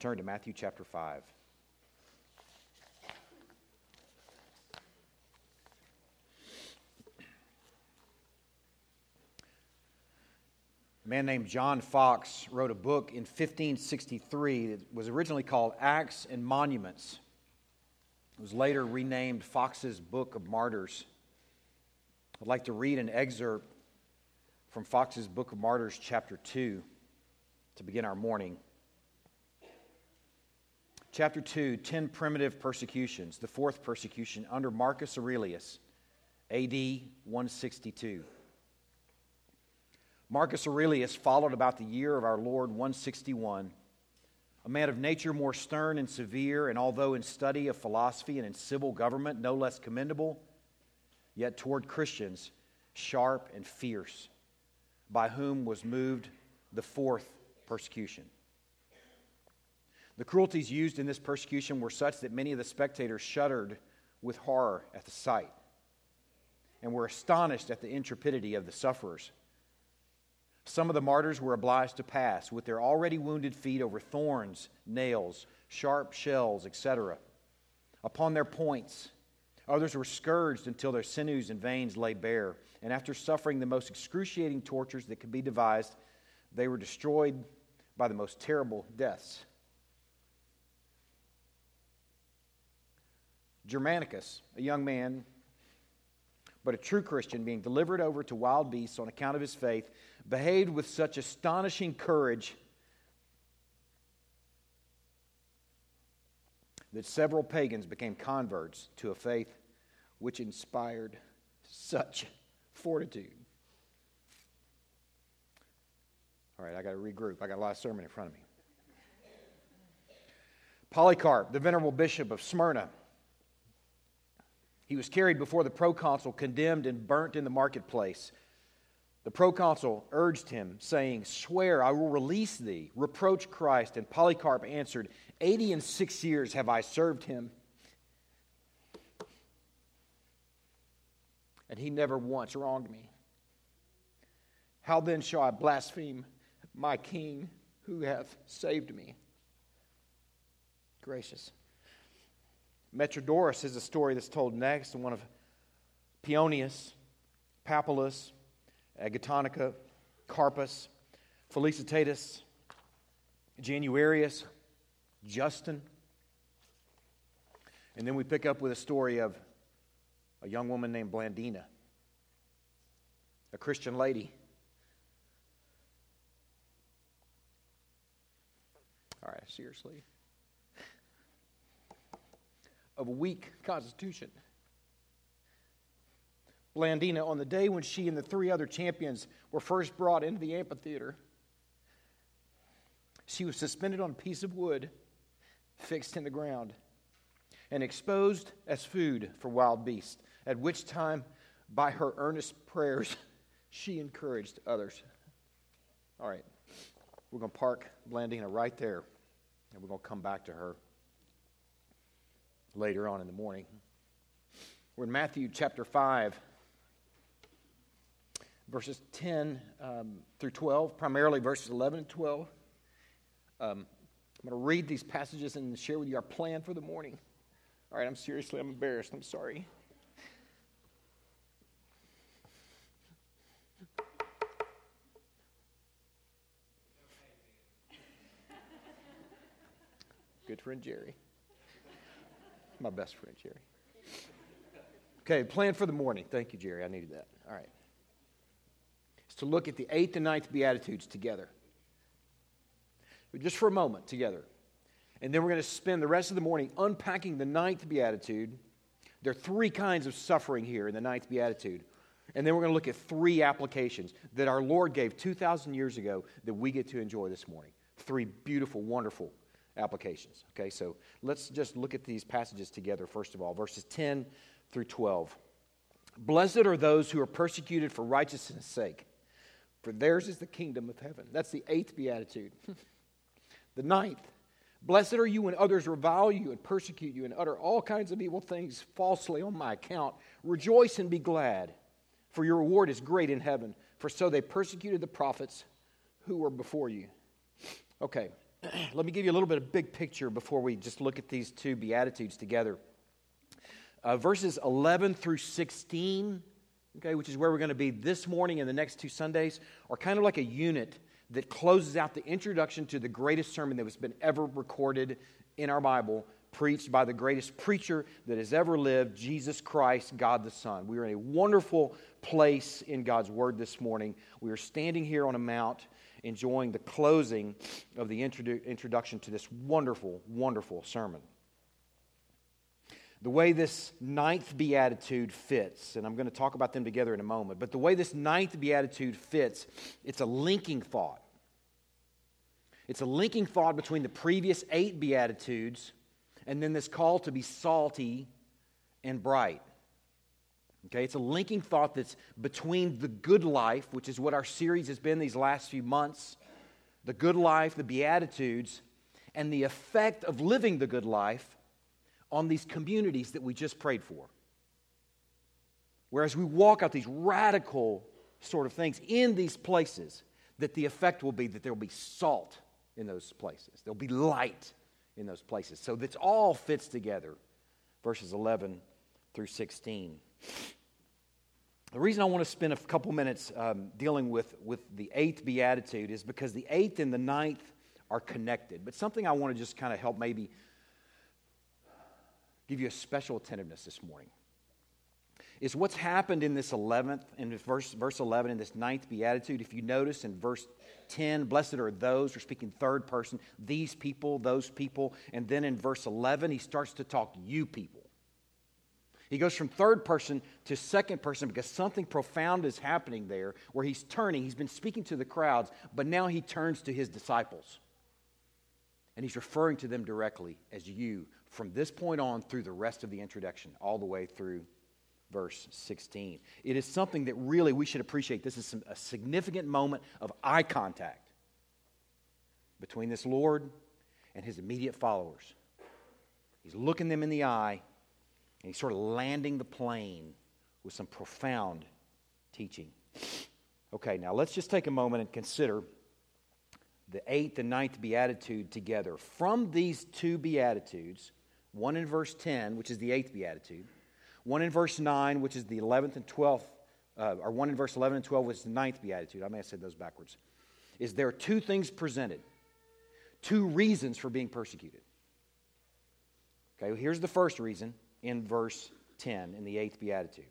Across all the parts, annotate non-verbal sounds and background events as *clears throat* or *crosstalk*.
turn to Matthew chapter 5. A man named John Foxe wrote a book in 1563 that was originally called Acts and Monuments. It was later renamed Foxe's Book of Martyrs. I'd like to read an excerpt from Foxe's Book of Martyrs, chapter 2, to begin our morning. Chapter 2 10 primitive persecutions, the fourth persecution under Marcus Aurelius, AD 162. Marcus Aurelius followed about the year of our Lord 161, a man of nature more stern and severe, and although in study of philosophy and in civil government no less commendable, yet toward Christians sharp and fierce, by whom was moved the fourth persecution. The cruelties used in this persecution were such that many of the spectators shuddered with horror at the sight and were astonished at the intrepidity of the sufferers. Some of the martyrs were obliged to pass with their already wounded feet over thorns, nails, sharp shells, etc. Upon their points, others were scourged until their sinews and veins lay bare. And after suffering the most excruciating tortures that could be devised, they were destroyed by the most terrible deaths. Germanicus, a young man, but a true Christian, being delivered over to wild beasts on account of his faith, behaved with such astonishing courage that several pagans became converts to a faith which inspired such fortitude. All right, I got to regroup. I got a lot of sermon in front of me. Polycarp, the venerable bishop of Smyrna, he was carried before the proconsul, condemned and burnt in the marketplace. The proconsul urged him, saying, Swear, I will release thee. Reproach Christ. And Polycarp answered, Eighty and six years have I served him. And he never once wronged me. How then shall I blaspheme my king who hath saved me? Gracious. Metrodorus is a story that's told next, one of Pionius, Papillus, Agathonica, Carpus, Felicitatus, Januarius, Justin. And then we pick up with a story of a young woman named Blandina, a Christian lady. All right, seriously. Of a weak constitution. Blandina on the day when she and the three other champions were first brought into the amphitheater. She was suspended on a piece of wood fixed in the ground and exposed as food for wild beasts, at which time, by her earnest prayers, *laughs* she encouraged others. All right, we're going to park Blandina right there, and we're going to come back to her later on in the morning. We're in Matthew chapter 5 verses 10 um, through 12, primarily verses 11 and 12. Um, I'm going to read these passages and share with you our plan for the morning. All right, I'm seriously, I'm embarrassed. I'm sorry. Good friend Jerry. My best friend Jerry. Okay, plan for the morning. Thank you, Jerry. I needed that. All right It's to look at the eighth and ninth Beatitudes together. Just for a moment together. And then we're going to spend the rest of the morning unpacking the ninth Beatitude. There are three kinds of suffering here in the ninth Beatitude. And then we're going to look at three applications that our Lord gave 2,000 years ago that we get to enjoy this morning. Three beautiful, wonderful applications. Okay, so let's just look at these passages together, first of all, verses 10 through 12. Blessed are those who are persecuted for righteousness' sake for theirs is the kingdom of heaven. That's the eighth beatitude. *laughs* the ninth, blessed are you when others revile you and persecute you and utter all kinds of evil things falsely on my account. Rejoice and be glad, for your reward is great in heaven. For so they persecuted the prophets who were before you. Okay, *clears throat* let me give you a little bit of big picture before we just look at these two Beatitudes together. Uh, verses 11 through 16, okay, which is where we're going to be this morning and the next two Sundays, are kind of like a unit that closes out the introduction to the greatest sermon that has been ever recorded in our Bible, preached by the greatest preacher that has ever lived, Jesus Christ, God the Son. We are in a wonderful place in God's Word this morning. We are standing here on a mount enjoying the closing of the introdu- introduction to this wonderful, wonderful sermon. The way this ninth beatitude fits, and I'm going to talk about them together in a moment, but the way this ninth beatitude fits, it's a linking thought. It's a linking thought between the previous eight beatitudes and then this call to be salty and bright. Okay, it's a linking thought that's between the good life, which is what our series has been these last few months, the good life, the Beatitudes, and the effect of living the good life on these communities that we just prayed for. Whereas we walk out these radical sort of things in these places, that the effect will be that there will be salt in those places, there'll be light in those places. So this all fits together, verses 11 through 16. The reason I want to spend a couple minutes um, dealing with, with the eighth beatitude is because the eighth and the ninth are connected. But something I want to just kind of help maybe give you a special attentiveness this morning is what's happened in this 11th, in verse, verse 11, in this ninth beatitude. If you notice in verse 10, blessed are those, we're speaking third person, these people, those people. And then in verse 11, he starts to talk you people. He goes from third person to second person because something profound is happening there where he's turning. He's been speaking to the crowds, but now he turns to his disciples. And he's referring to them directly as you from this point on through the rest of the introduction, all the way through verse 16. It is something that really we should appreciate. This is some, a significant moment of eye contact between this Lord and his immediate followers. He's looking them in the eye and he's sort of landing the plane with some profound teaching. Okay, now let's just take a moment and consider the eighth and ninth beatitude together. From these two beatitudes, one in verse 10, which is the eighth beatitude, one in verse 9, which is the 11th and 12th, uh, or one in verse 11 and 12, which is the ninth beatitude. I may have said those backwards. Is there are two things presented, two reasons for being persecuted. Okay, well, here's the first reason in verse 10 in the eighth beatitude.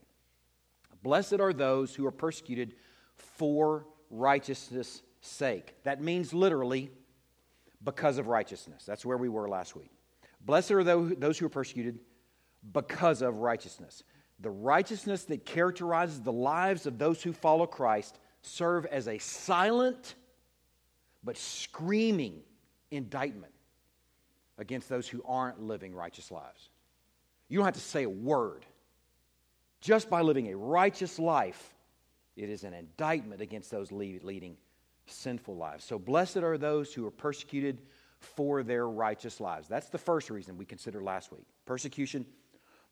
Blessed are those who are persecuted for righteousness' sake. That means literally because of righteousness. That's where we were last week. Blessed are those who are persecuted because of righteousness. The righteousness that characterizes the lives of those who follow Christ serve as a silent but screaming indictment against those who aren't living righteous lives. You don't have to say a word. Just by living a righteous life, it is an indictment against those leading sinful lives. So, blessed are those who are persecuted for their righteous lives. That's the first reason we considered last week persecution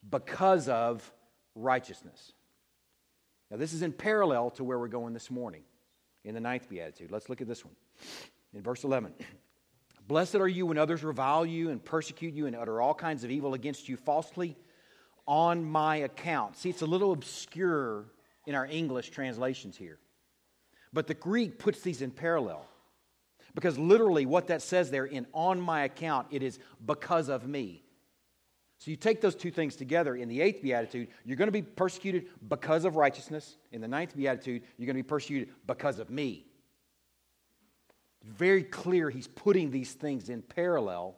because of righteousness. Now, this is in parallel to where we're going this morning in the ninth beatitude. Let's look at this one. In verse 11 Blessed are you when others revile you and persecute you and utter all kinds of evil against you falsely on my account. See, it's a little obscure in our English translations here. But the Greek puts these in parallel. Because literally, what that says there in on my account, it is because of me. So you take those two things together in the eighth beatitude, you're going to be persecuted because of righteousness. In the ninth beatitude, you're going to be persecuted because of me very clear he's putting these things in parallel,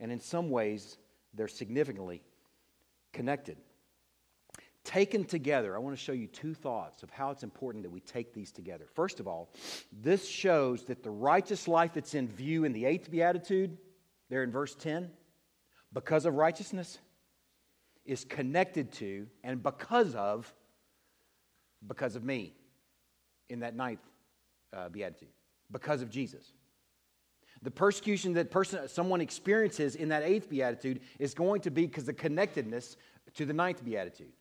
and in some ways, they're significantly connected. Taken together, I want to show you two thoughts of how it's important that we take these together. First of all, this shows that the righteous life that's in view in the eighth beatitude, there in verse 10, because of righteousness, is connected to and because of because of me in that ninth uh, beatitude because of Jesus. The persecution that person, someone experiences in that eighth beatitude is going to be because the connectedness to the ninth beatitude.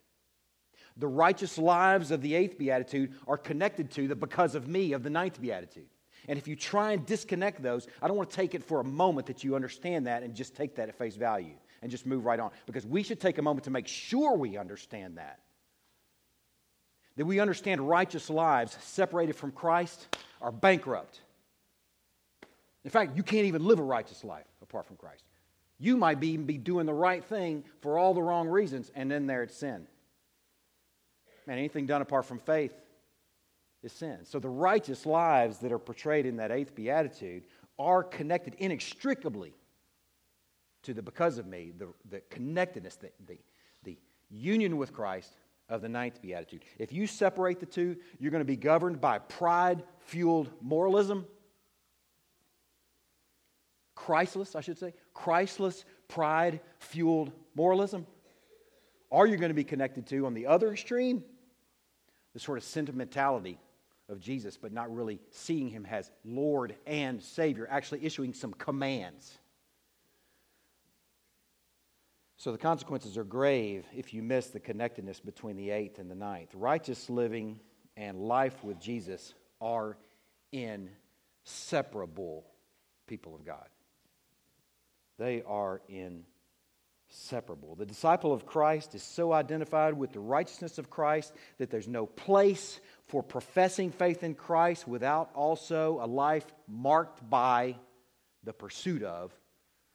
The righteous lives of the eighth beatitude are connected to the because of me of the ninth beatitude. And if you try and disconnect those, I don't want to take it for a moment that you understand that and just take that at face value and just move right on. Because we should take a moment to make sure we understand that. That we understand righteous lives separated from Christ are bankrupt. In fact, you can't even live a righteous life apart from Christ. You might be, even be doing the right thing for all the wrong reasons, and then there it's sin. Man, anything done apart from faith is sin. So the righteous lives that are portrayed in that eighth beatitude are connected inextricably to the because of me, the, the connectedness, the, the, the union with Christ of the ninth beatitude. If you separate the two, you're going to be governed by pride fueled moralism. Christless, I should say, Christless, pride fueled moralism. Or you're going to be connected to, on the other extreme, the sort of sentimentality of Jesus, but not really seeing him as Lord and Savior, actually issuing some commands. So the consequences are grave if you miss the connectedness between the eighth and the ninth. Righteous living and life with Jesus are inseparable, people of God. They are inseparable. The disciple of Christ is so identified with the righteousness of Christ that there's no place for professing faith in Christ without also a life marked by the pursuit of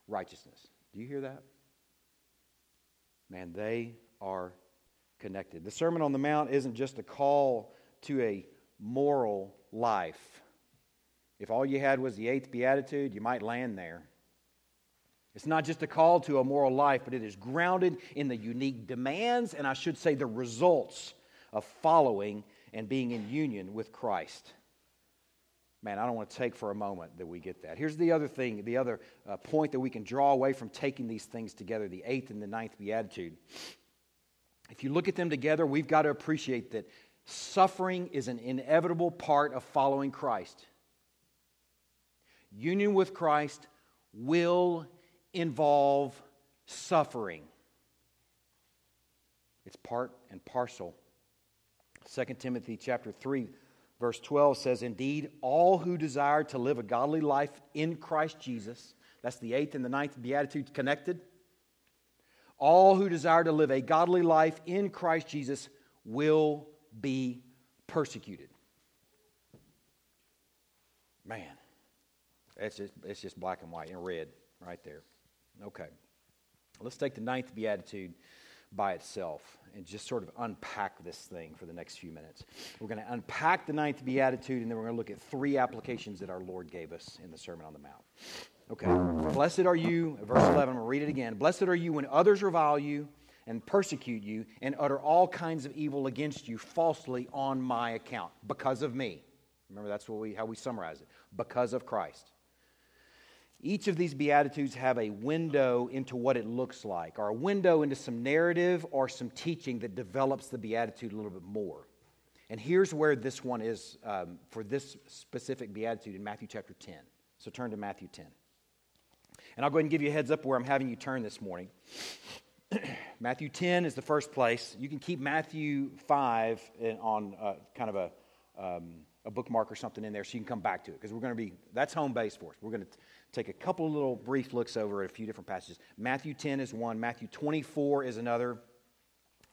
righteousness. Do you hear that? Man, they are connected. The Sermon on the Mount isn't just a call to a moral life. If all you had was the eighth beatitude, you might land there. It's not just a call to a moral life, but it is grounded in the unique demands and I should say the results of following and being in union with Christ. Man, I don't want to take for a moment that we get that. Here's the other thing, the other uh, point that we can draw away from taking these things together the eighth and the ninth beatitude. If you look at them together, we've got to appreciate that suffering is an inevitable part of following Christ. Union with Christ will involve suffering, it's part and parcel. 2 Timothy chapter 3 Verse 12 says, Indeed, all who desire to live a godly life in Christ Jesus, that's the eighth and the ninth beatitude connected. All who desire to live a godly life in Christ Jesus will be persecuted. Man, it's just, it's just black and white and red right there. Okay. Let's take the ninth beatitude by itself and just sort of unpack this thing for the next few minutes. We're going to unpack the ninth beatitude, and then we're going to look at three applications that our Lord gave us in the Sermon on the Mount. Okay. Blessed are you, verse 11, I'm going to read it again. Blessed are you when others revile you and persecute you and utter all kinds of evil against you falsely on my account, because of me. Remember, that's what we, how we summarize it because of Christ. Each of these Beatitudes have a window into what it looks like, or a window into some narrative or some teaching that develops the Beatitude a little bit more. And here's where this one is um, for this specific Beatitude in Matthew chapter 10. So turn to Matthew 10. And I'll go ahead and give you a heads up where I'm having you turn this morning. *clears throat* Matthew 10 is the first place. You can keep Matthew 5 on uh, kind of a, um, a bookmark or something in there so you can come back to it because we're going to be, that's home base for us. We're going to take a couple little brief looks over at a few different passages. Matthew 10 is one, Matthew 24 is another,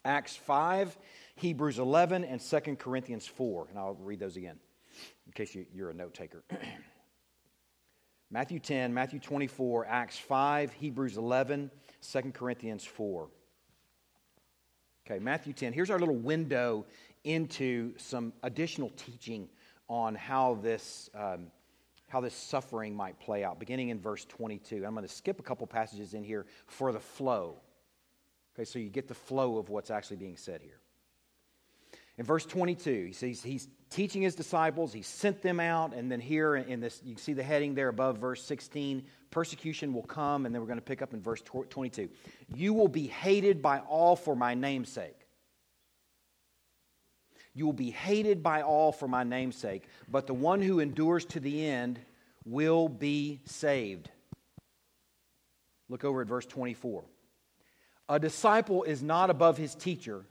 Acts 5, Hebrews 11, and 2 Corinthians 4. And I'll read those again in case you, are a note taker. *clears throat* Matthew 10, Matthew 24, Acts 5, Hebrews 11, 2 Corinthians 4. Okay, Matthew 10. Here's our little window into some additional teaching on how this um, how this suffering might play out, beginning in verse 22. I'm going to skip a couple passages in here for the flow. Okay, so you get the flow of what's actually being said here. In verse 22, he says he's teaching his disciples, he sent them out, and then here in this, you see the heading there above verse 16 persecution will come, and then we're going to pick up in verse 22. You will be hated by all for my name's sake. You will be hated by all for my name's sake, but the one who endures to the end will be saved. Look over at verse 24. A disciple is not above his teacher,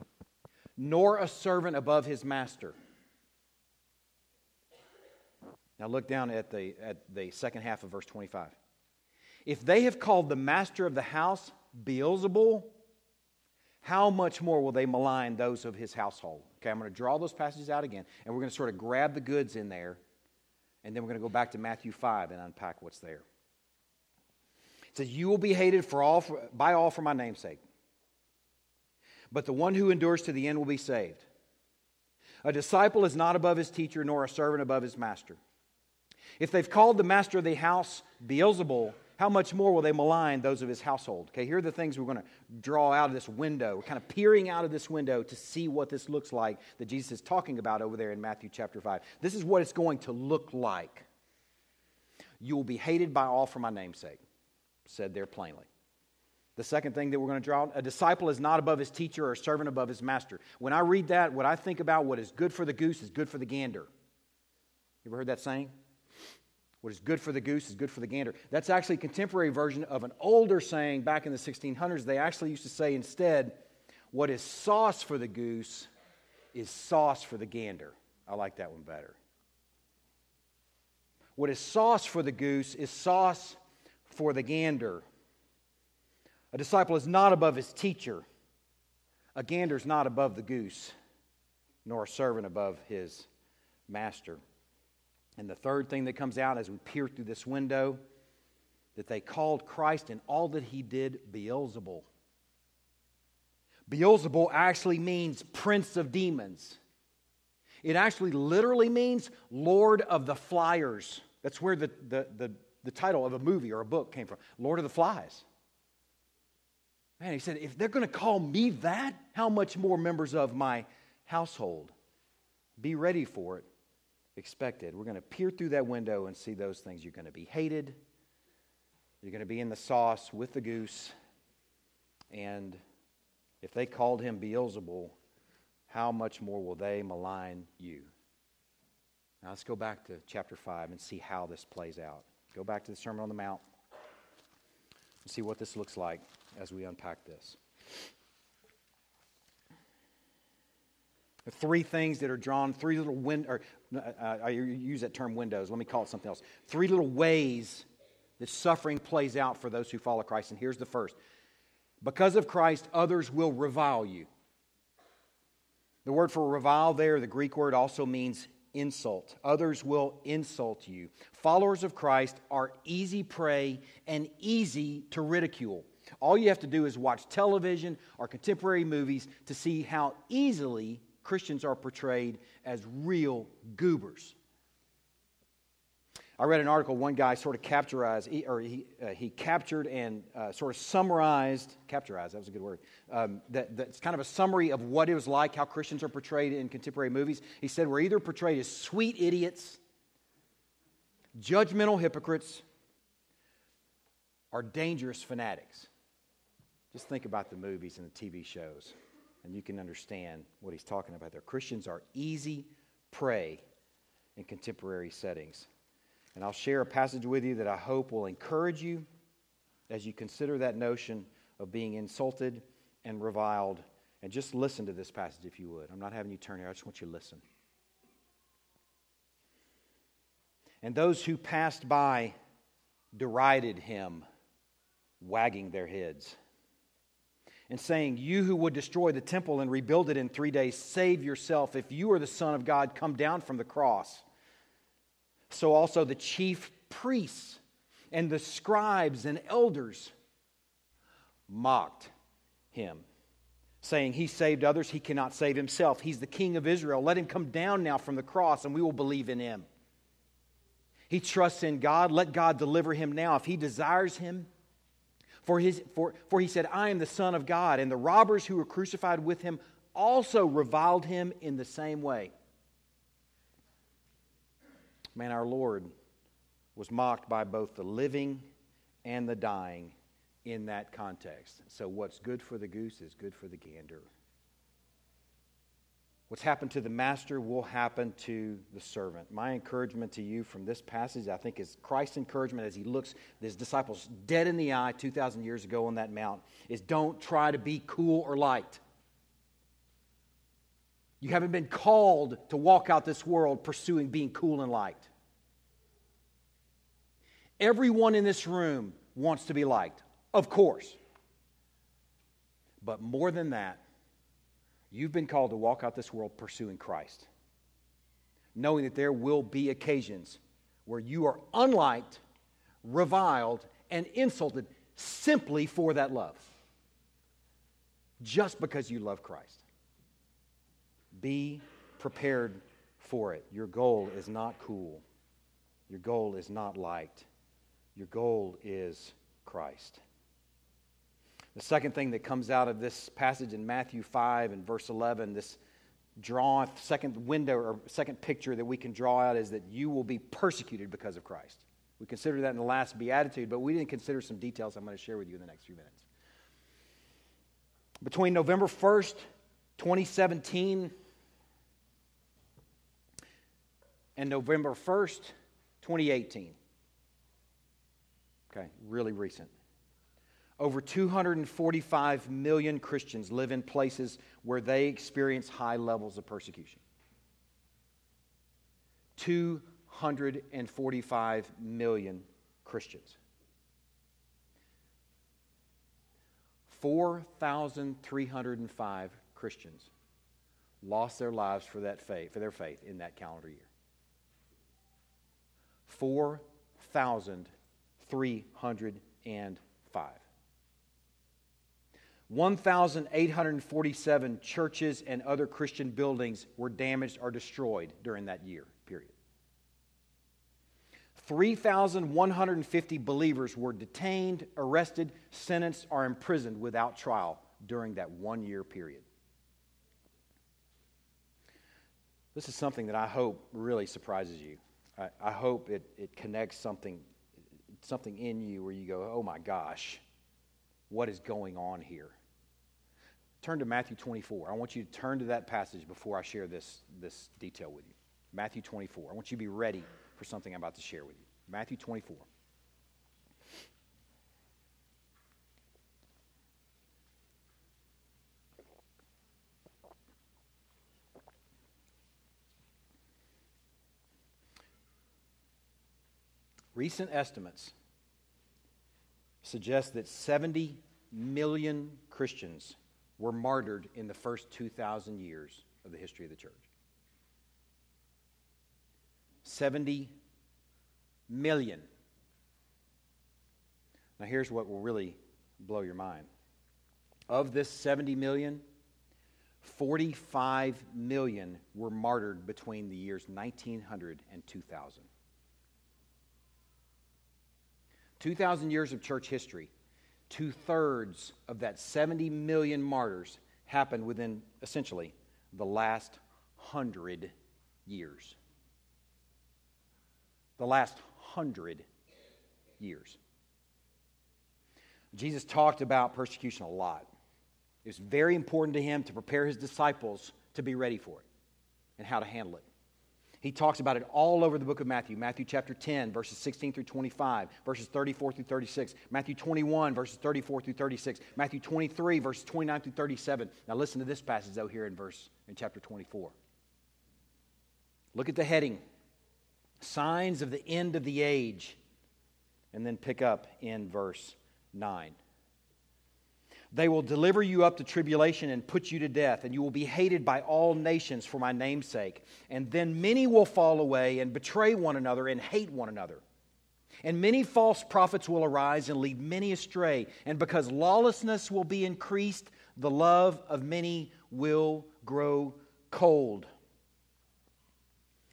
nor a servant above his master. Now look down at the, at the second half of verse 25. If they have called the master of the house Beelzebul, how much more will they malign those of his household? Okay, I'm going to draw those passages out again, and we're going to sort of grab the goods in there, and then we're going to go back to Matthew 5 and unpack what's there. It says, You will be hated for all for, by all for my name's sake, but the one who endures to the end will be saved. A disciple is not above his teacher, nor a servant above his master. If they've called the master of the house Beelzebul, how much more will they malign those of his household? Okay, here are the things we're going to draw out of this window. We're kind of peering out of this window to see what this looks like that Jesus is talking about over there in Matthew chapter 5. This is what it's going to look like. You will be hated by all for my namesake, said there plainly. The second thing that we're going to draw a disciple is not above his teacher or a servant above his master. When I read that, what I think about what is good for the goose is good for the gander. You ever heard that saying? What is good for the goose is good for the gander. That's actually a contemporary version of an older saying back in the 1600s. They actually used to say instead, what is sauce for the goose is sauce for the gander. I like that one better. What is sauce for the goose is sauce for the gander. A disciple is not above his teacher. A gander is not above the goose, nor a servant above his master. And the third thing that comes out as we peer through this window that they called Christ and all that he did Beelzebul. Beelzebul actually means prince of demons. It actually literally means Lord of the Flyers. That's where the, the, the, the title of a movie or a book came from Lord of the Flies. Man, he said, if they're going to call me that, how much more members of my household? Be ready for it expected. We're going to peer through that window and see those things. You're going to be hated. You're going to be in the sauce with the goose. And if they called him Beelzebul, how much more will they malign you? Now let's go back to chapter 5 and see how this plays out. Go back to the Sermon on the Mount and see what this looks like as we unpack this. The Three things that are drawn, three little win, or I use that term windows. Let me call it something else. Three little ways that suffering plays out for those who follow Christ. And here's the first because of Christ, others will revile you. The word for revile there, the Greek word, also means insult. Others will insult you. Followers of Christ are easy prey and easy to ridicule. All you have to do is watch television or contemporary movies to see how easily Christians are portrayed as real goobers. I read an article, one guy sort of captured, or he, uh, he captured and uh, sort of summarized, capturized, that was a good word. Um, that, that's kind of a summary of what it was like, how Christians are portrayed in contemporary movies. He said, We're either portrayed as sweet idiots, judgmental hypocrites, or dangerous fanatics. Just think about the movies and the TV shows and you can understand what he's talking about there. Christians are easy prey in contemporary settings. And I'll share a passage with you that I hope will encourage you as you consider that notion of being insulted and reviled. And just listen to this passage if you would. I'm not having you turn here, I just want you to listen. And those who passed by derided him, wagging their heads and saying, You who would destroy the temple and rebuild it in three days, save yourself. If you are the Son of God, come down from the cross. So also the chief priests and the scribes and elders mocked him, saying, He saved others, he cannot save himself. He's the King of Israel. Let him come down now from the cross, and we will believe in him. He trusts in God. Let God deliver him now. If he desires him, for, his, for, for he said, I am the Son of God. And the robbers who were crucified with him also reviled him in the same way. Man, our Lord was mocked by both the living and the dying in that context. So, what's good for the goose is good for the gander. What's happened to the master will happen to the servant. My encouragement to you from this passage, I think, is Christ's encouragement as he looks his disciples dead in the eye 2,000 years ago on that mount is don't try to be cool or light. You haven't been called to walk out this world pursuing being cool and light. Everyone in this room wants to be liked, of course. But more than that, you've been called to walk out this world pursuing Christ, knowing that there will be occasions where you are unliked, reviled, and insulted simply for that love, just because you love Christ. Be prepared for it. Your goal is not cool. Your goal is not liked. Your goal is Christ. The second thing that comes out of this passage in Matthew 5 and verse 11, this draw, second window or second picture that we can draw out is that you will be persecuted because of Christ. We considered that in the last beatitude, but we didn't consider some details I'm going to share with you in the next few minutes. Between November 1st, 2017, and November 1st, 2018. Okay, really recent. Over 245 million Christians live in places where they experience high levels of persecution. 245 million Christians. 4,305 Christians lost their lives for, that faith, for their faith in that calendar year. 4,305. 1,847 churches and other Christian buildings were damaged or destroyed during that year period. 3,150 believers were detained, arrested, sentenced, or imprisoned without trial during that one year period. This is something that I hope really surprises you. I, I hope it, it connects something, something in you where you go, oh my gosh, what is going on here? Turn to Matthew 24. I want you to turn to that passage before I share this, this detail with you. Matthew 24. I want you to be ready for something I'm about to share with you. Matthew 24. Recent estimates suggest that 70 million Christians were martyred in the first 2,000 years of the history of the church. 70 million. Now, here's what will really blow your mind. Of this 70 million, 45 million were martyred between the years 1900 and 2000. 2,000 years of church history, two thirds of that 70 million martyrs happened within essentially the last hundred years. The last hundred years. Jesus talked about persecution a lot. It was very important to him to prepare his disciples to be ready for it and how to handle it. He talks about it all over the book of Matthew. Matthew chapter 10, verses 16 through 25, verses 34 through 36. Matthew 21, verses 34 through 36. Matthew 23, verses 29 through 37. Now listen to this passage, though, here in verse in chapter 24. Look at the heading. Signs of the end of the age. And then pick up in verse 9. They will deliver you up to tribulation and put you to death, and you will be hated by all nations for my name's sake. And then many will fall away and betray one another and hate one another. And many false prophets will arise and lead many astray. And because lawlessness will be increased, the love of many will grow cold.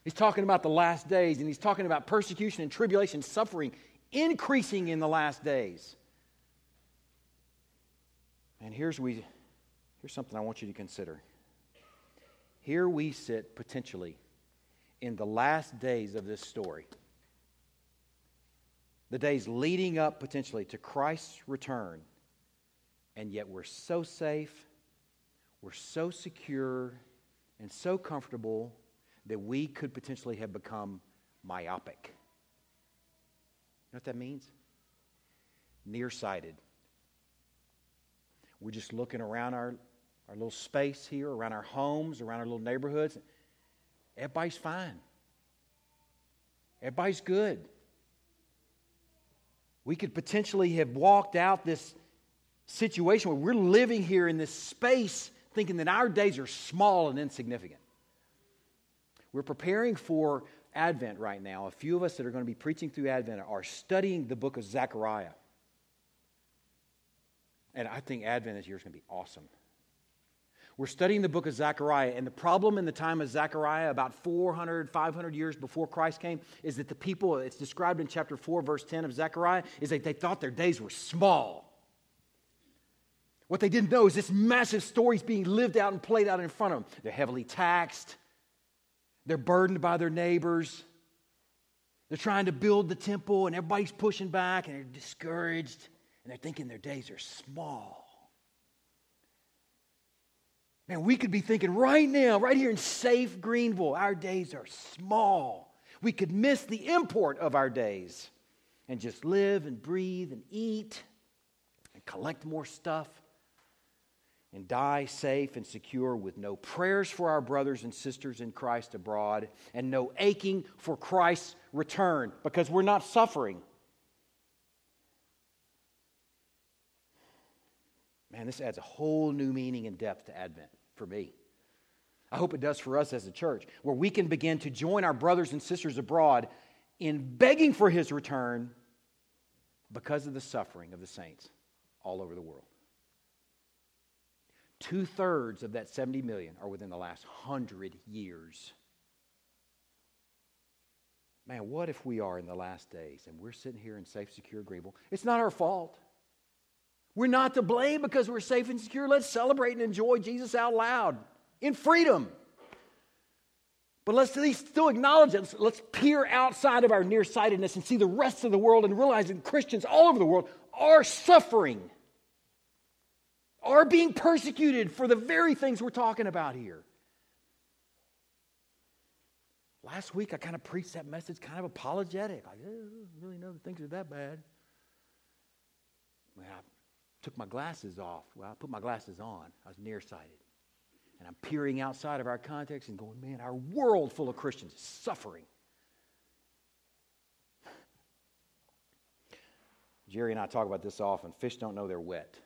He's talking about the last days, and he's talking about persecution and tribulation, suffering increasing in the last days. And here's, we, here's something I want you to consider. Here we sit potentially in the last days of this story, the days leading up potentially to Christ's return, and yet we're so safe, we're so secure, and so comfortable that we could potentially have become myopic. You know what that means? Nearsighted. We're just looking around our, our little space here, around our homes, around our little neighborhoods. Everybody's fine. Everybody's good. We could potentially have walked out this situation where we're living here in this space thinking that our days are small and insignificant. We're preparing for Advent right now. A few of us that are going to be preaching through Advent are studying the book of Zechariah. And I think Advent this year is going to be awesome. We're studying the book of Zechariah, and the problem in the time of Zechariah, about 400, 500 years before Christ came, is that the people, it's described in chapter 4, verse 10 of Zechariah, is that they thought their days were small. What they didn't know is this massive story is being lived out and played out in front of them. They're heavily taxed, they're burdened by their neighbors, they're trying to build the temple, and everybody's pushing back, and they're discouraged, and they're thinking their days are small. Man, we could be thinking right now, right here in safe Greenville, our days are small. We could miss the import of our days and just live and breathe and eat and collect more stuff and die safe and secure with no prayers for our brothers and sisters in Christ abroad and no aching for Christ's return because we're not suffering. Man, this adds a whole new meaning and depth to Advent for me. I hope it does for us as a church, where we can begin to join our brothers and sisters abroad in begging for his return because of the suffering of the saints all over the world. Two thirds of that 70 million are within the last hundred years. Man, what if we are in the last days and we're sitting here in safe, secure Greenville? It's not our fault. We're not to blame because we're safe and secure. Let's celebrate and enjoy Jesus out loud in freedom. But let's at least still acknowledge it. Let's, peer outside of our nearsightedness and see the rest of the world and realize that Christians all over the world are suffering are being persecuted for the very things we're talking about here. Last week, I kind of preached that message kind of apologetic. Like, eh, I don't really know that things are that bad. I took my glasses off, well, I put my glasses on. I was nearsighted. And I'm peering outside of our context and going, man, our world full of Christians is suffering. Jerry and I talk about this often. Fish don't know they're wet.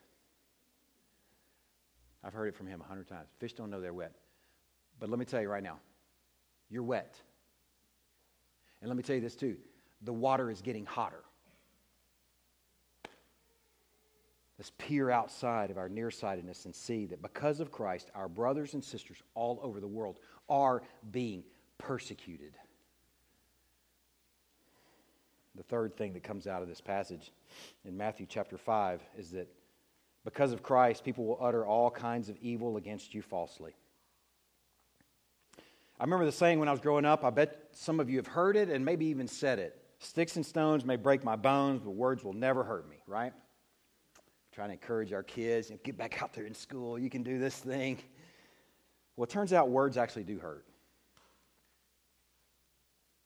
I've heard it from him a hundred times. Fish don't know they're wet. But let me tell you right now, you're wet. And let me tell you this too the water is getting hotter. Let's peer outside of our nearsightedness and see that because of Christ, our brothers and sisters all over the world are being persecuted. The third thing that comes out of this passage in Matthew chapter 5 is that because of Christ, people will utter all kinds of evil against you falsely. I remember the saying when I was growing up. I bet some of you have heard it and maybe even said it. Sticks and stones may break my bones, but words will never hurt me, right? Trying to encourage our kids and get back out there in school. You can do this thing. Well, it turns out words actually do hurt.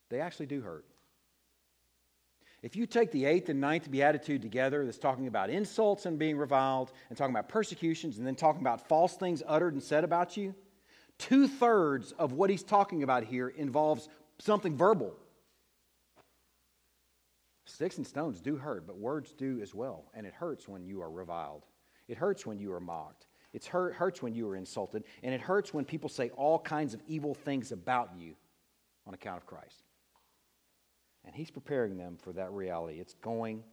They actually do hurt. If you take the eighth and ninth beatitude together, that's talking about insults and being reviled, and talking about persecutions, and then talking about false things uttered and said about you, two thirds of what he's talking about here involves something verbal. Sticks and stones do hurt, but words do as well. And it hurts when you are reviled, it hurts when you are mocked, it hurt, hurts when you are insulted, and it hurts when people say all kinds of evil things about you on account of Christ. And he's preparing them for that reality. It's going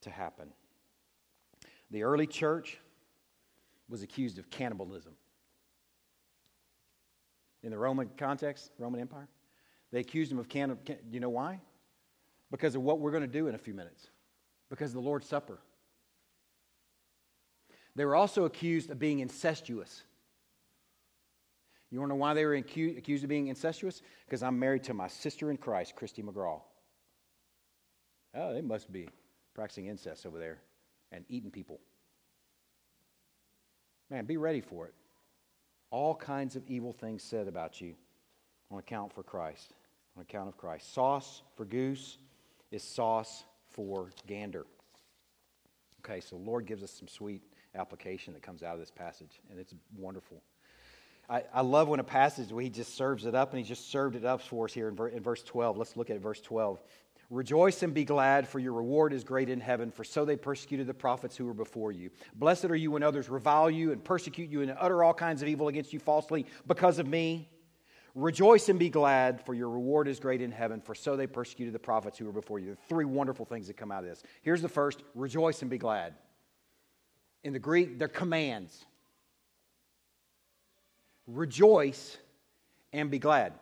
to happen. The early church was accused of cannibalism. In the Roman context, Roman Empire, they accused him of cannibalism. You know why? Because of what we're going to do in a few minutes. Because of the Lord's Supper. They were also accused of being incestuous. You want to know why they were accused of being incestuous? Because I'm married to my sister in Christ, Christy McGraw. Oh, they must be practicing incest over there and eating people. Man, be ready for it. All kinds of evil things said about you on account for Christ, on account of Christ. Sauce for goose is sauce for gander. Okay, so the Lord gives us some sweet application that comes out of this passage, and it's wonderful. I, I love when a passage where he just serves it up, and he just served it up for us here in, ver, in verse 12. Let's look at verse 12. Rejoice and be glad, for your reward is great in heaven, for so they persecuted the prophets who were before you. Blessed are you when others revile you and persecute you and utter all kinds of evil against you falsely because of me. Rejoice and be glad, for your reward is great in heaven, for so they persecuted the prophets who were before you. There are three wonderful things that come out of this. Here's the first rejoice and be glad. In the Greek, they're commands. Rejoice and be glad.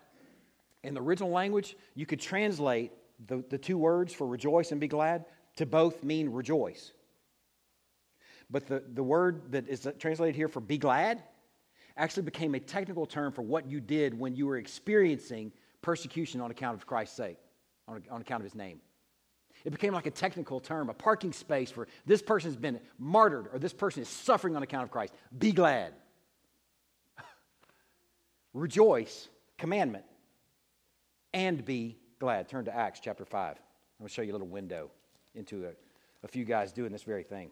In the original language, you could translate the, the two words for rejoice and be glad to both mean rejoice. But the, the word that is translated here for be glad actually became a technical term for what you did when you were experiencing persecution on account of Christ's sake, on, on account of his name. It became like a technical term, a parking space for this person's been martyred or this person is suffering on account of Christ. Be glad. *laughs* Rejoice, commandment, and be glad. Turn to Acts chapter 5. I'm going to show you a little window into a, a few guys doing this very thing.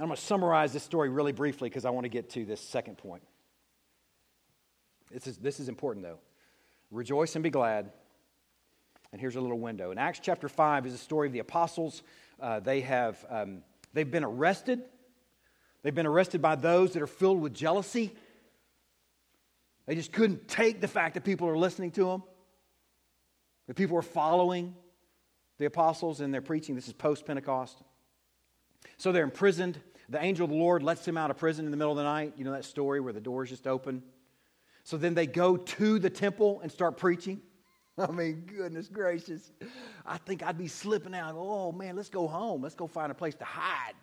I'm going to summarize this story really briefly because I want to get to this second point. This is, this is important, though. Rejoice and be glad. And here's a little window. In Acts chapter 5 is the story of the apostles. Uh, they have um, they've been arrested. They've been arrested by those that are filled with jealousy. They just couldn't take the fact that people are listening to them. that people are following the apostles in their preaching. This is post Pentecost. So they're imprisoned. The angel of the Lord lets them out of prison in the middle of the night. You know that story where the doors just open? So then they go to the temple and start preaching. *laughs* I mean, goodness gracious. I think I'd be slipping out. Oh, man, let's go home. Let's go find a place to hide.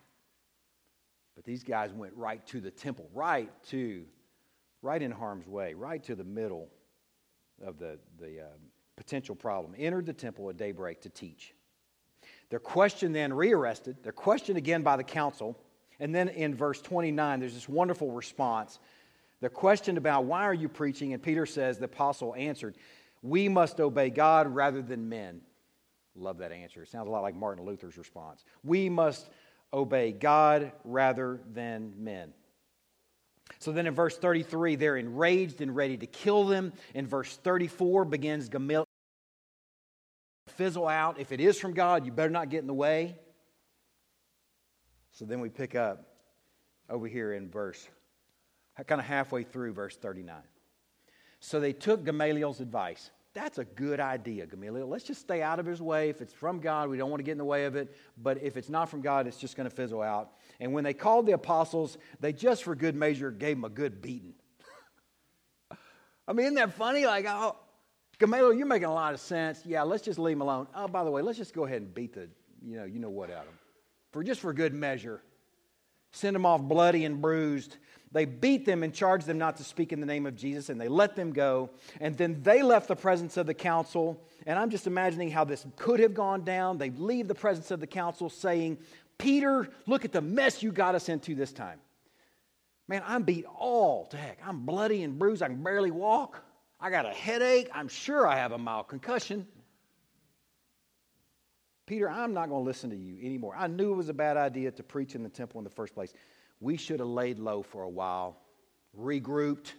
But these guys went right to the temple, right to, right in harm's way, right to the middle of the, the um, potential problem, entered the temple at daybreak to teach. They're questioned then, rearrested. They're questioned again by the council. And then in verse 29, there's this wonderful response. The question about why are you preaching? And Peter says, the apostle answered, We must obey God rather than men. Love that answer. It sounds a lot like Martin Luther's response. We must obey God rather than men. So then in verse 33, they're enraged and ready to kill them. In verse 34 begins Gamaliel fizzle out. If it is from God, you better not get in the way. So then we pick up over here in verse, kind of halfway through verse 39. So they took Gamaliel's advice. That's a good idea, Gamaliel. Let's just stay out of his way. If it's from God, we don't want to get in the way of it. But if it's not from God, it's just going to fizzle out. And when they called the apostles, they just for good measure gave them a good beating. *laughs* I mean, isn't that funny? Like, oh, Gamaliel, you're making a lot of sense. Yeah, let's just leave him alone. Oh, by the way, let's just go ahead and beat the, you know, you know what out of him. For just for good measure. Send them off bloody and bruised. They beat them and charged them not to speak in the name of Jesus, and they let them go. And then they left the presence of the council. And I'm just imagining how this could have gone down. They leave the presence of the council saying, Peter, look at the mess you got us into this time. Man, I'm beat all to heck. I'm bloody and bruised. I can barely walk. I got a headache. I'm sure I have a mild concussion. Peter, I'm not going to listen to you anymore. I knew it was a bad idea to preach in the temple in the first place. We should have laid low for a while, regrouped.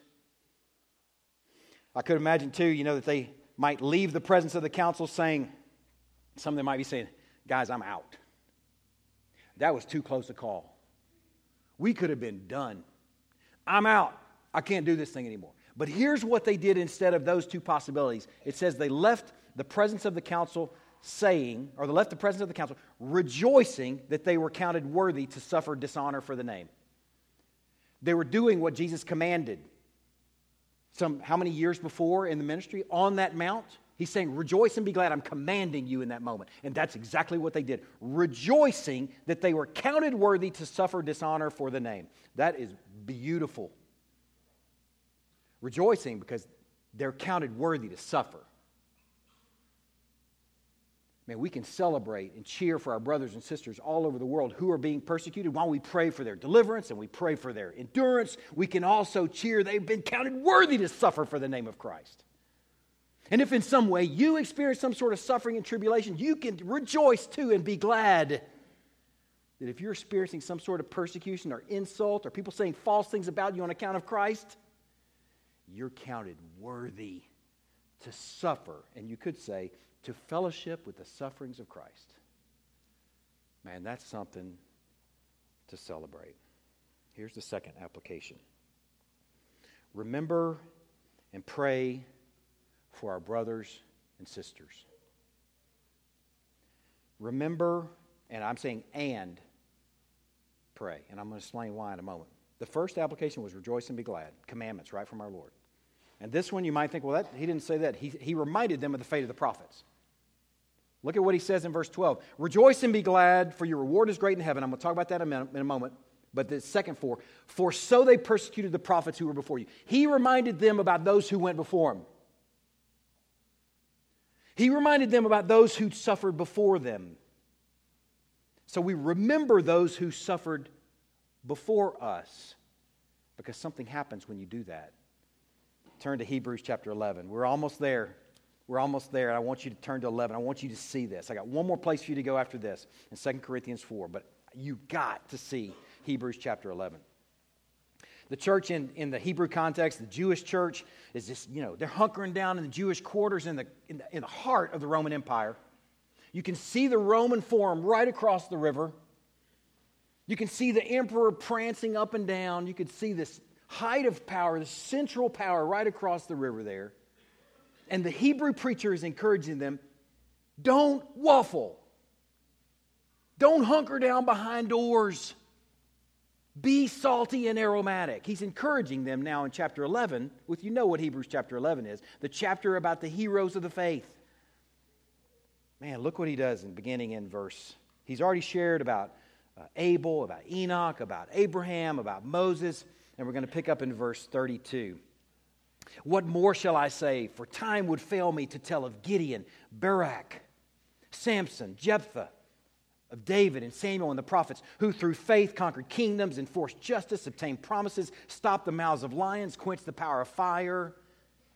I could imagine, too, you know, that they might leave the presence of the council saying, some of them might be saying, guys, I'm out. That was too close a call. We could have been done. I'm out. I can't do this thing anymore. But here's what they did instead of those two possibilities it says they left the presence of the council saying, or they left the presence of the council rejoicing that they were counted worthy to suffer dishonor for the name. They were doing what Jesus commanded. Some how many years before in the ministry on that mount? He's saying, Rejoice and be glad. I'm commanding you in that moment. And that's exactly what they did. Rejoicing that they were counted worthy to suffer dishonor for the name. That is beautiful rejoicing because they're counted worthy to suffer. Man, we can celebrate and cheer for our brothers and sisters all over the world who are being persecuted while we pray for their deliverance and we pray for their endurance. We can also cheer they've been counted worthy to suffer for the name of Christ. And if in some way you experience some sort of suffering and tribulation, you can rejoice too and be glad that if you're experiencing some sort of persecution or insult or people saying false things about you on account of Christ, you're counted worthy to suffer, and you could say, to fellowship with the sufferings of Christ. Man, that's something to celebrate. Here's the second application remember and pray for our brothers and sisters. Remember, and I'm saying and pray, and I'm going to explain why in a moment. The first application was rejoice and be glad, commandments right from our Lord. And this one you might think, well, that, he didn't say that. He, he reminded them of the fate of the prophets. Look at what he says in verse 12 Rejoice and be glad, for your reward is great in heaven. I'm going to talk about that in a, moment. But the second four, for so they persecuted the prophets who were before you. He reminded them about those who went before him. He reminded them about those who suffered before them. So we remember those who suffered before us because something happens when you do that. Turn to Hebrews chapter 11. We're almost there. We're almost there. I want you to turn to 11. I want you to see this. I got one more place for you to go after this in 2 Corinthians 4, but you've got to see Hebrews chapter 11. The church in, in the Hebrew context, the Jewish church, is just, you know, they're hunkering down in the Jewish quarters in the, in the, in the heart of the Roman Empire. You can see the Roman Forum right across the river. You can see the emperor prancing up and down. You can see this height of power, the central power right across the river there. And the Hebrew preacher is encouraging them don't waffle, don't hunker down behind doors. Be salty and aromatic. He's encouraging them now in chapter 11, with you know what Hebrews chapter 11 is, the chapter about the heroes of the faith. Man, look what he does in beginning in verse. He's already shared about uh, Abel, about Enoch, about Abraham, about Moses, and we're going to pick up in verse 32. What more shall I say? For time would fail me to tell of Gideon, Barak, Samson, Jephthah of David and Samuel and the prophets, who through faith conquered kingdoms, enforced justice, obtained promises, stopped the mouths of lions, quenched the power of fire,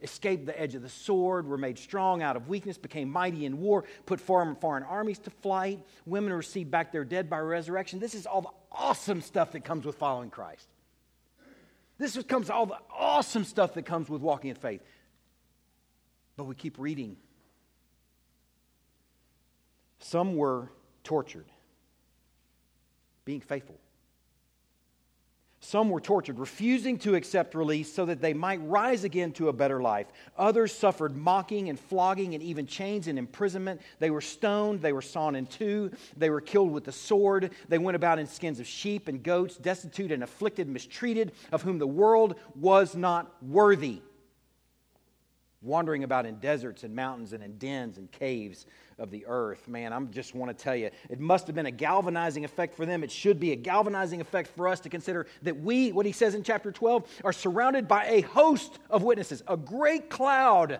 escaped the edge of the sword, were made strong out of weakness, became mighty in war, put foreign, foreign armies to flight, women received back their dead by resurrection. This is all the awesome stuff that comes with following Christ. This comes all the awesome stuff that comes with walking in faith. But we keep reading. Some were tortured, being faithful. Some were tortured, refusing to accept release so that they might rise again to a better life. Others suffered mocking and flogging and even chains and imprisonment. They were stoned, they were sawn in two, they were killed with the sword. They went about in skins of sheep and goats, destitute and afflicted, mistreated, of whom the world was not worthy. Wandering about in deserts and mountains and in dens and caves of the earth. Man, I just want to tell you, it must have been a galvanizing effect for them. It should be a galvanizing effect for us to consider that we, what he says in chapter 12, are surrounded by a host of witnesses, a great cloud.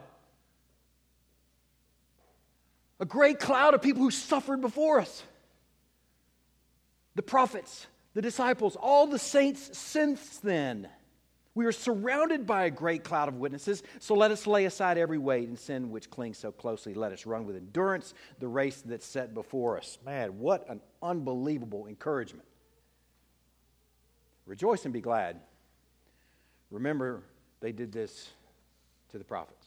A great cloud of people who suffered before us. The prophets, the disciples, all the saints since then. We are surrounded by a great cloud of witnesses, so let us lay aside every weight and sin which clings so closely. Let us run with endurance the race that's set before us. Man, what an unbelievable encouragement. Rejoice and be glad. Remember, they did this to the prophets.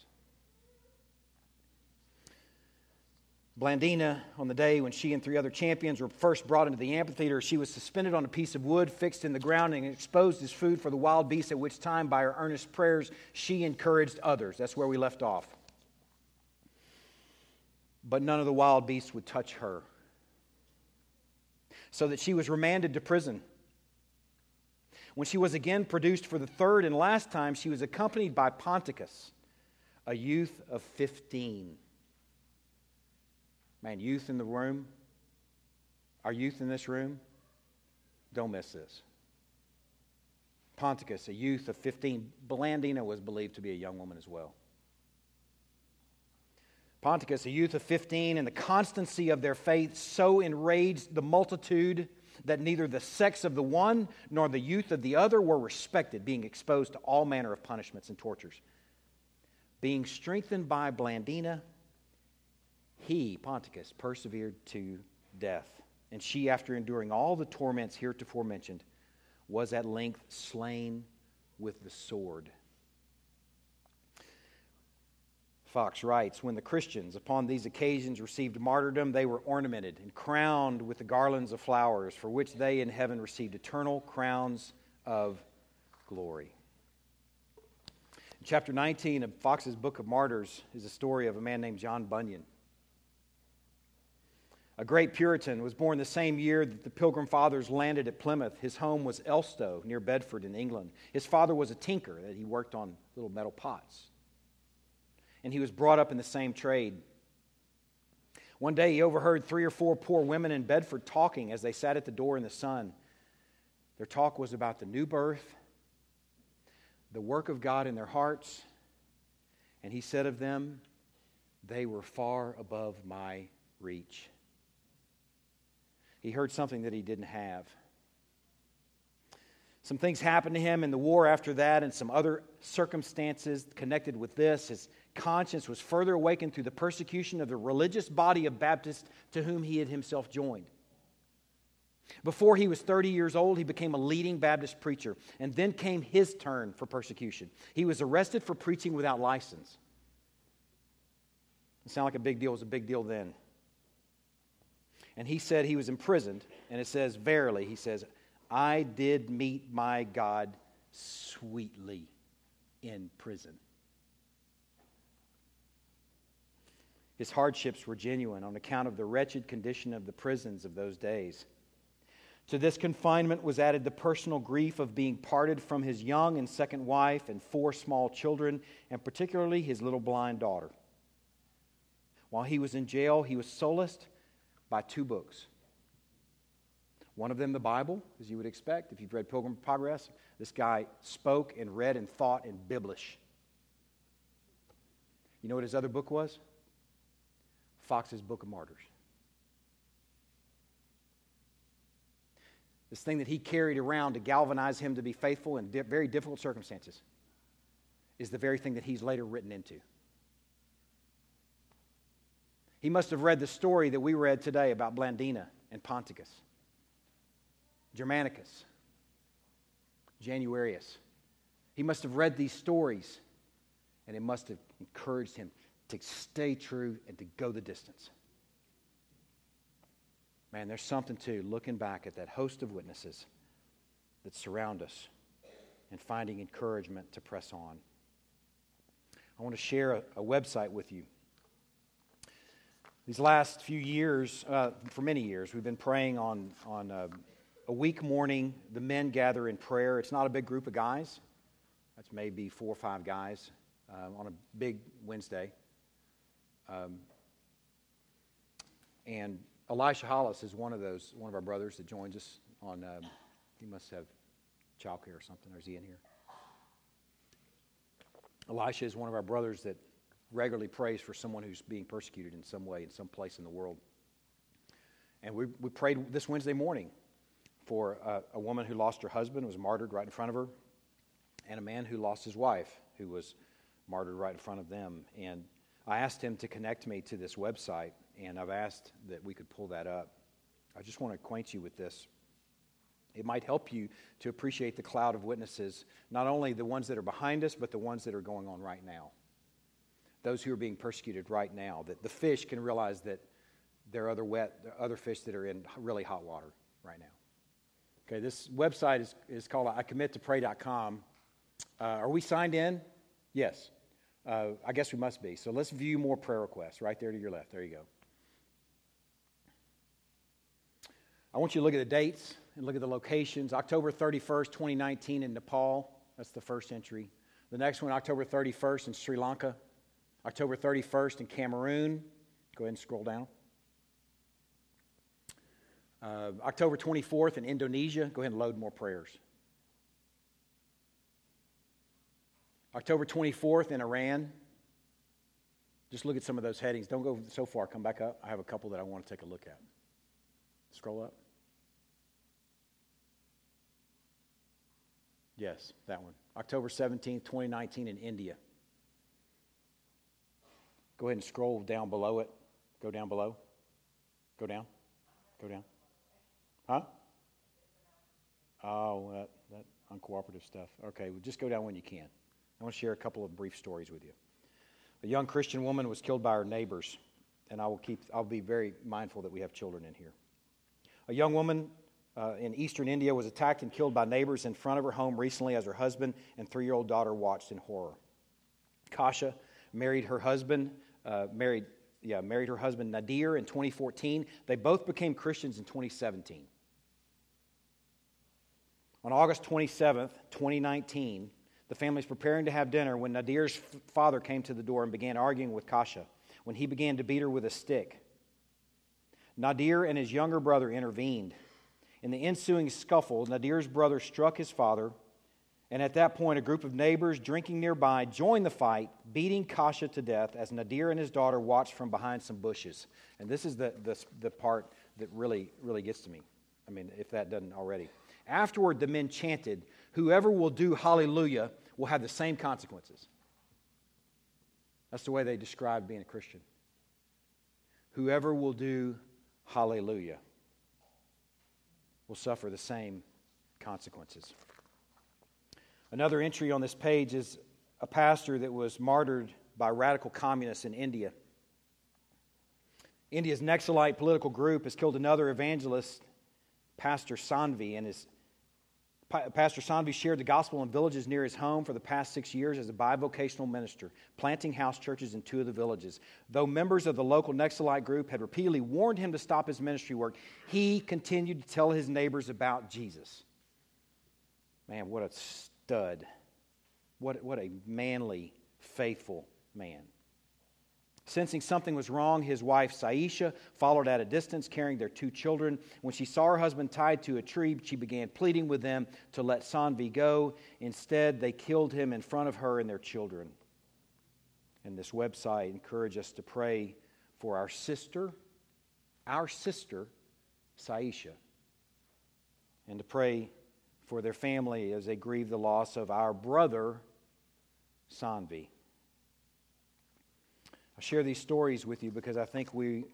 Blandina, on the day when she and three other champions were first brought into the amphitheater, she was suspended on a piece of wood fixed in the ground and exposed as food for the wild beasts, at which time, by her earnest prayers, she encouraged others. That's where we left off. But none of the wild beasts would touch her. So that she was remanded to prison. When she was again produced for the third and last time, she was accompanied by Ponticus, a youth of 15. Man, youth in the room, our youth in this room, don't miss this. Ponticus, a youth of 15, Blandina was believed to be a young woman as well. Ponticus, a youth of 15, and the constancy of their faith so enraged the multitude that neither the sex of the one nor the youth of the other were respected, being exposed to all manner of punishments and tortures. Being strengthened by Blandina, he, Ponticus, persevered to death. And she, after enduring all the torments heretofore mentioned, was at length slain with the sword. Foxe writes When the Christians upon these occasions received martyrdom, they were ornamented and crowned with the garlands of flowers, for which they in heaven received eternal crowns of glory. Chapter 19 of Foxe's Book of Martyrs is a story of a man named John Bunyan. A great Puritan was born the same year that the Pilgrim Fathers landed at Plymouth. His home was Elstow, near Bedford in England. His father was a tinker, that he worked on little metal pots and he was brought up in the same trade. One day he overheard three or four poor women in Bedford talking as they sat at the door in the sun. Their talk was about the new birth, the work of God in their hearts, and he said of them, They were far above my reach. He heard something that he didn't have. Some things happened to him in the war after that, and some other circumstances connected with this. His conscience was further awakened through the persecution of the religious body of Baptists to whom he had himself joined. Before he was 30 years old, he became a leading Baptist preacher, and then came his turn for persecution. He was arrested for preaching without license. It sounded like a big deal, it was a big deal then. And he said he was imprisoned, and it says, Verily, he says, I did meet my God sweetly in prison. His hardships were genuine on account of the wretched condition of the prisons of those days. To this confinement was added the personal grief of being parted from his young and second wife and four small children, and particularly his little blind daughter. While he was in jail, he was solaced by two books. One of them, the Bible, as you would expect if you've read Pilgrim Progress. This guy spoke and read and thought in Biblish. You know what his other book was? Foxe's Book of Martyrs. This thing that he carried around to galvanize him to be faithful in di- very difficult circumstances is the very thing that he's later written into. He must have read the story that we read today about Blandina and Ponticus, Germanicus, Januarius. He must have read these stories, and it must have encouraged him to stay true and to go the distance. Man, there's something to looking back at that host of witnesses that surround us and finding encouragement to press on. I want to share a, a website with you. These last few years, uh, for many years, we've been praying on, on uh, a week morning. The men gather in prayer. It's not a big group of guys, that's maybe four or five guys uh, on a big Wednesday. Um, and Elisha Hollis is one of those, one of our brothers that joins us on, um, he must have childcare or something, or is he in here? Elisha is one of our brothers that regularly prays for someone who's being persecuted in some way, in some place in the world. And we, we prayed this Wednesday morning for a, a woman who lost her husband, was martyred right in front of her, and a man who lost his wife, who was martyred right in front of them. And I asked him to connect me to this website, and I've asked that we could pull that up. I just want to acquaint you with this. It might help you to appreciate the cloud of witnesses, not only the ones that are behind us, but the ones that are going on right now. Those who are being persecuted right now, that the fish can realize that there are other wet, are other fish that are in really hot water right now. Okay, this website is, is called I commit to pray.com. Uh, are we signed in? Yes. Uh, I guess we must be. So let's view more prayer requests right there to your left. There you go. I want you to look at the dates and look at the locations. October 31st, 2019 in Nepal. That's the first entry. The next one, October 31st in Sri Lanka. October 31st in Cameroon. Go ahead and scroll down. Uh, October 24th in Indonesia. Go ahead and load more prayers. October 24th in Iran. Just look at some of those headings. Don't go so far. Come back up. I have a couple that I want to take a look at. Scroll up. Yes, that one. October 17th, 2019 in India. Go ahead and scroll down below it. Go down below. Go down. Go down. Huh? Oh, that, that uncooperative stuff. Okay, well, just go down when you can. I want to share a couple of brief stories with you. A young Christian woman was killed by her neighbors, and I will keep, I'll be very mindful that we have children in here. A young woman uh, in eastern India was attacked and killed by neighbors in front of her home recently as her husband and three year old daughter watched in horror. Kasha married her husband, uh, married, yeah, married her husband Nadir in 2014. They both became Christians in 2017. On August 27th, 2019, the family was preparing to have dinner when Nadir's father came to the door and began arguing with Kasha when he began to beat her with a stick. Nadir and his younger brother intervened. In the ensuing scuffle, Nadir's brother struck his father, and at that point, a group of neighbors drinking nearby joined the fight, beating Kasha to death as Nadir and his daughter watched from behind some bushes. And this is the, the, the part that really, really gets to me. I mean, if that doesn't already. Afterward, the men chanted, Whoever will do hallelujah will have the same consequences. That's the way they describe being a Christian. Whoever will do hallelujah will suffer the same consequences. Another entry on this page is a pastor that was martyred by radical communists in India. India's Naxalite political group has killed another evangelist, Pastor Sanvi, and his Pastor Sanvi shared the gospel in villages near his home for the past six years as a bivocational minister, planting house churches in two of the villages. Though members of the local Naxalite group had repeatedly warned him to stop his ministry work, he continued to tell his neighbors about Jesus. Man, what a stud. What, what a manly, faithful man. Sensing something was wrong, his wife Saisha followed at a distance, carrying their two children. When she saw her husband tied to a tree, she began pleading with them to let Sanvi go. Instead, they killed him in front of her and their children. And this website encouraged us to pray for our sister, our sister, Saisha, and to pray for their family as they grieve the loss of our brother, Sanvi. I share these stories with you because I think we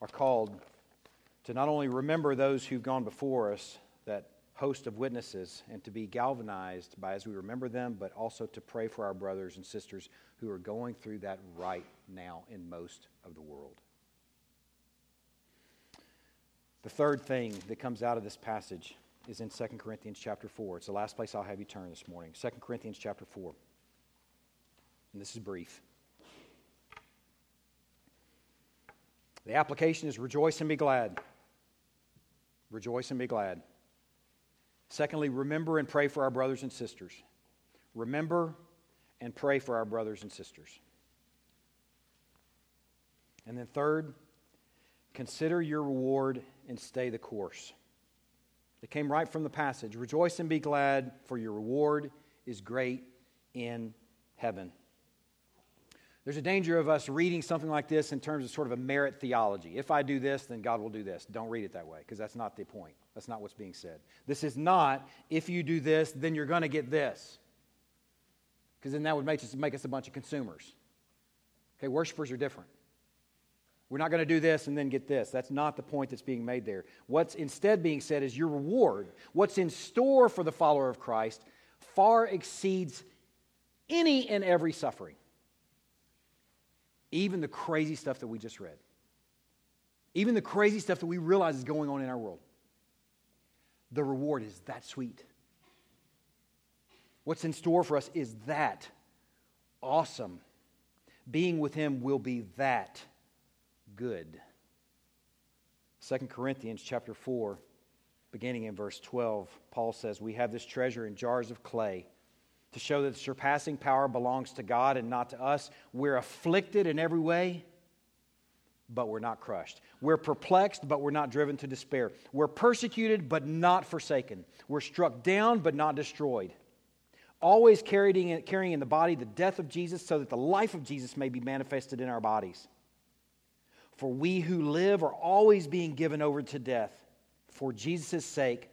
are called to not only remember those who've gone before us, that host of witnesses, and to be galvanized by as we remember them, but also to pray for our brothers and sisters who are going through that right now in most of the world. The third thing that comes out of this passage is in 2 Corinthians chapter 4. It's the last place I'll have you turn this morning. 2 Corinthians chapter 4. And this is brief. The application is rejoice and be glad. Rejoice and be glad. Secondly, remember and pray for our brothers and sisters. Remember and pray for our brothers and sisters. And then, third, consider your reward and stay the course. It came right from the passage. Rejoice and be glad, for your reward is great in heaven. There's a danger of us reading something like this in terms of sort of a merit theology. If I do this, then God will do this. Don't read it that way because that's not the point. That's not what's being said. This is not, if you do this, then you're going to get this. Because then that would make us, make us a bunch of consumers. Okay, worshipers are different. We're not going to do this and then get this. That's not the point that's being made there. What's instead being said is your reward, what's in store for the follower of Christ, far exceeds any and every suffering. Even the crazy stuff that we just read. Even the crazy stuff that we realize is going on in our world. The reward is that sweet. What's in store for us is that awesome. Being with Him will be that good. 2 Corinthians chapter 4, beginning in verse 12, Paul says, We have this treasure in jars of clay to show that the surpassing power belongs to God and not to us. We're afflicted in every way, but we're not crushed. We're perplexed, but we're not driven to despair. We're persecuted, but not forsaken. We're struck down, but not destroyed. Always carrying, carrying in the body the death of Jesus, so that the life of Jesus may be manifested in our bodies. For we who live are always being given over to death for Jesus' sake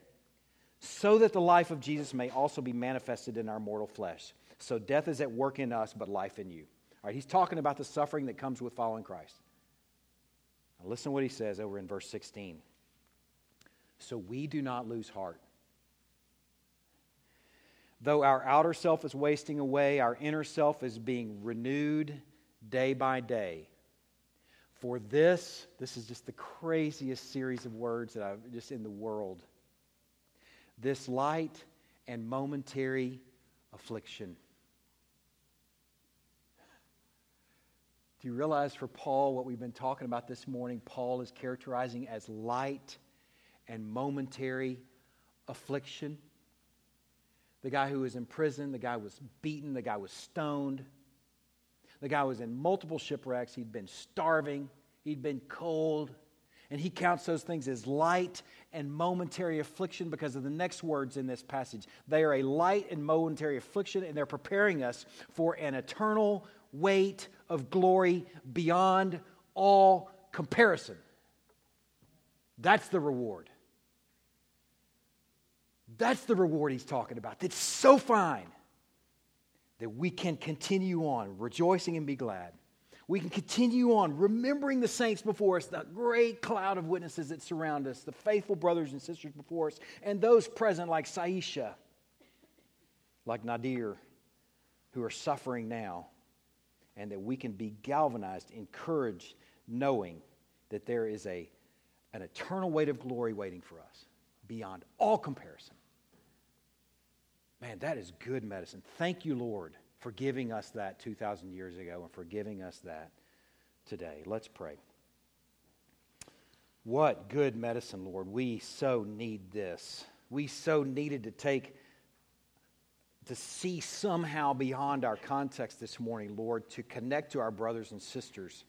so that the life of Jesus may also be manifested in our mortal flesh. So death is at work in us, but life in you. All right, he's talking about the suffering that comes with following Christ. Now listen to what he says over in verse 16. So we do not lose heart. Though our outer self is wasting away, our inner self is being renewed day by day. For this, this is just the craziest series of words that I've just in the world. This light and momentary affliction. Do you realize for Paul what we've been talking about this morning? Paul is characterizing as light and momentary affliction. The guy who was in prison, the guy was beaten, the guy was stoned, the guy was in multiple shipwrecks, he'd been starving, he'd been cold, and he counts those things as light and momentary affliction because of the next words in this passage. They are a light and momentary affliction, and they're preparing us for an eternal weight of glory beyond all comparison. That's the reward. That's the reward he's talking about. That's so fine that we can continue on rejoicing and be glad. We can continue on remembering the saints before us, the great cloud of witnesses that surround us, the faithful brothers and sisters before us, and those present like Saisha, like Nadir, who are suffering now, and that we can be galvanized, encouraged, knowing that there is a, an eternal weight of glory waiting for us beyond all comparison. Man, that is good medicine. Thank you, Lord for giving us that 2,000 years ago and for giving us that today. Let's pray. What good medicine, Lord. We so need this. We so needed to take, to see somehow beyond our context this morning, Lord, to connect to our brothers and sisters.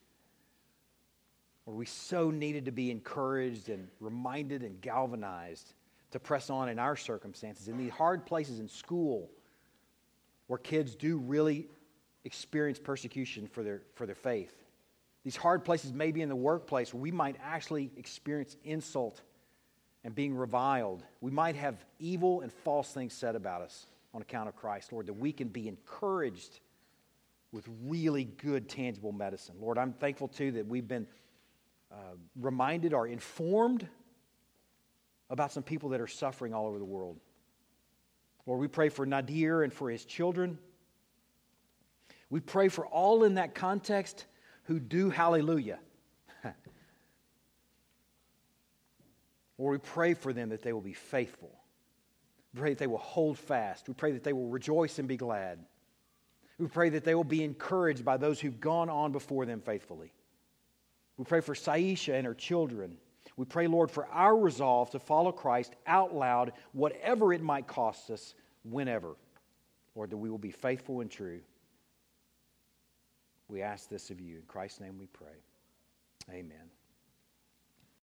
Lord, we so needed to be encouraged and reminded and galvanized to press on in our circumstances, in these hard places in school where kids do really experience persecution for their, for their faith. These hard places, maybe in the workplace, where we might actually experience insult and being reviled. We might have evil and false things said about us on account of Christ, Lord, that we can be encouraged with really good, tangible medicine. Lord, I'm thankful too that we've been uh, reminded or informed about some people that are suffering all over the world. Lord, we pray for Nadir and for his children. We pray for all in that context who do hallelujah. *laughs* Lord, we pray for them that they will be faithful. We pray that they will hold fast. We pray that they will rejoice and be glad. We pray that they will be encouraged by those who've gone on before them faithfully. We pray for Saisha and her children. We pray, Lord, for our resolve to follow Christ out loud, whatever it might cost us, whenever. Lord, that we will be faithful and true. We ask this of you. In Christ's name we pray. Amen.